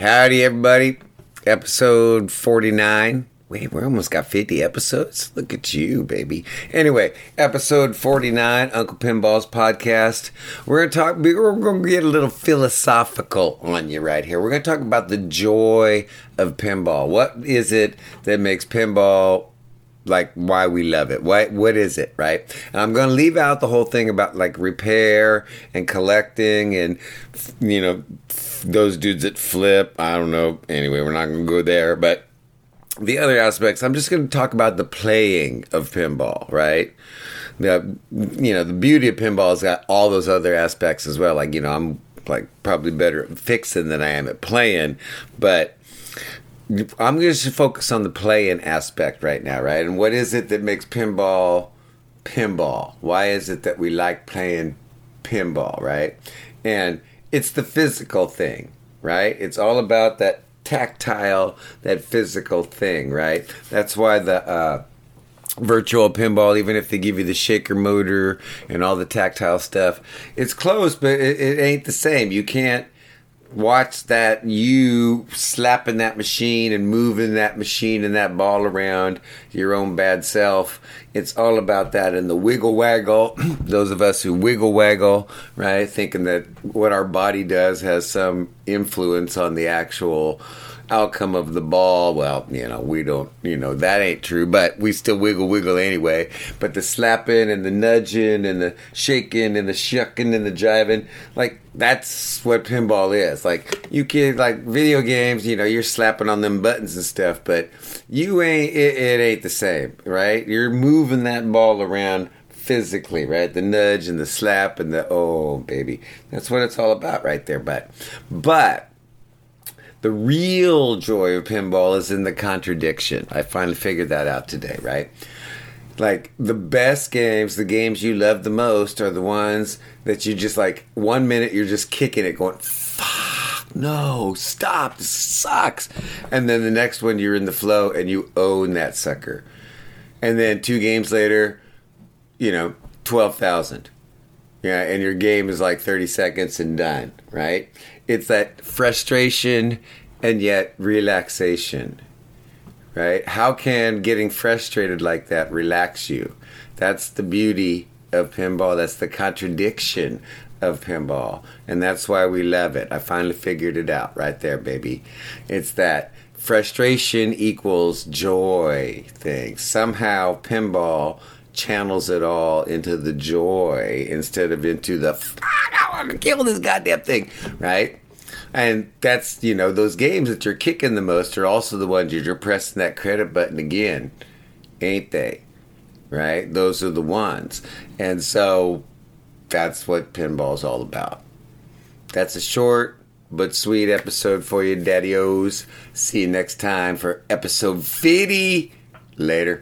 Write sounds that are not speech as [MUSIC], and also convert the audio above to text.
Alrighty, everybody. Episode 49. Wait, we almost got 50 episodes. Look at you, baby. Anyway, episode 49, Uncle Pinball's podcast. We're going to talk, we're going to get a little philosophical on you right here. We're going to talk about the joy of pinball. What is it that makes pinball like why we love it. What what is it, right? And I'm going to leave out the whole thing about like repair and collecting and you know those dudes that flip. I don't know. Anyway, we're not going to go there, but the other aspects, I'm just going to talk about the playing of pinball, right? The you know the beauty of pinball has got all those other aspects as well. Like you know I'm like probably better at fixing than I am at playing, but I'm going to focus on the playing aspect right now, right? And what is it that makes pinball pinball? Why is it that we like playing pinball, right? And it's the physical thing, right? It's all about that tactile, that physical thing, right? That's why the uh, virtual pinball, even if they give you the shaker motor and all the tactile stuff, it's close, but it, it ain't the same. You can't watch that you slapping that machine and moving that machine and that ball around your own bad self. It's all about that and the wiggle waggle. [CLEARS THROAT] Those of us who wiggle waggle, right, thinking that what our body does has some influence on the actual outcome of the ball. Well, you know, we don't, you know, that ain't true, but we still wiggle wiggle anyway. But the slapping and the nudging and the shaking and the shucking and the jiving, like that's what pinball is. Like you can like video games, you know, you're slapping on them buttons and stuff, but you ain't it, it ain't the same, right? You're moving that ball around physically, right? The nudge and the slap and the oh baby. That's what it's all about right there. But but the real joy of pinball is in the contradiction. I finally figured that out today, right? Like the best games, the games you love the most are the ones that you just like one minute you're just kicking it going, fuck, no, stop, this sucks. And then the next one you're in the flow and you own that sucker. And then two games later, you know, 12,000. Yeah, and your game is like 30 seconds and done, right? it's that frustration and yet relaxation right? How can getting frustrated like that relax you? That's the beauty of pinball. That's the contradiction of pinball and that's why we love it. I finally figured it out right there baby. It's that frustration equals joy thing. Somehow pinball channels it all into the joy instead of into the I want to kill this goddamn thing, right? And that's you know those games that you're kicking the most are also the ones you're pressing that credit button again, ain't they? Right? Those are the ones, and so that's what pinball's all about. That's a short but sweet episode for you, daddy-os. See you next time for episode 50. Later.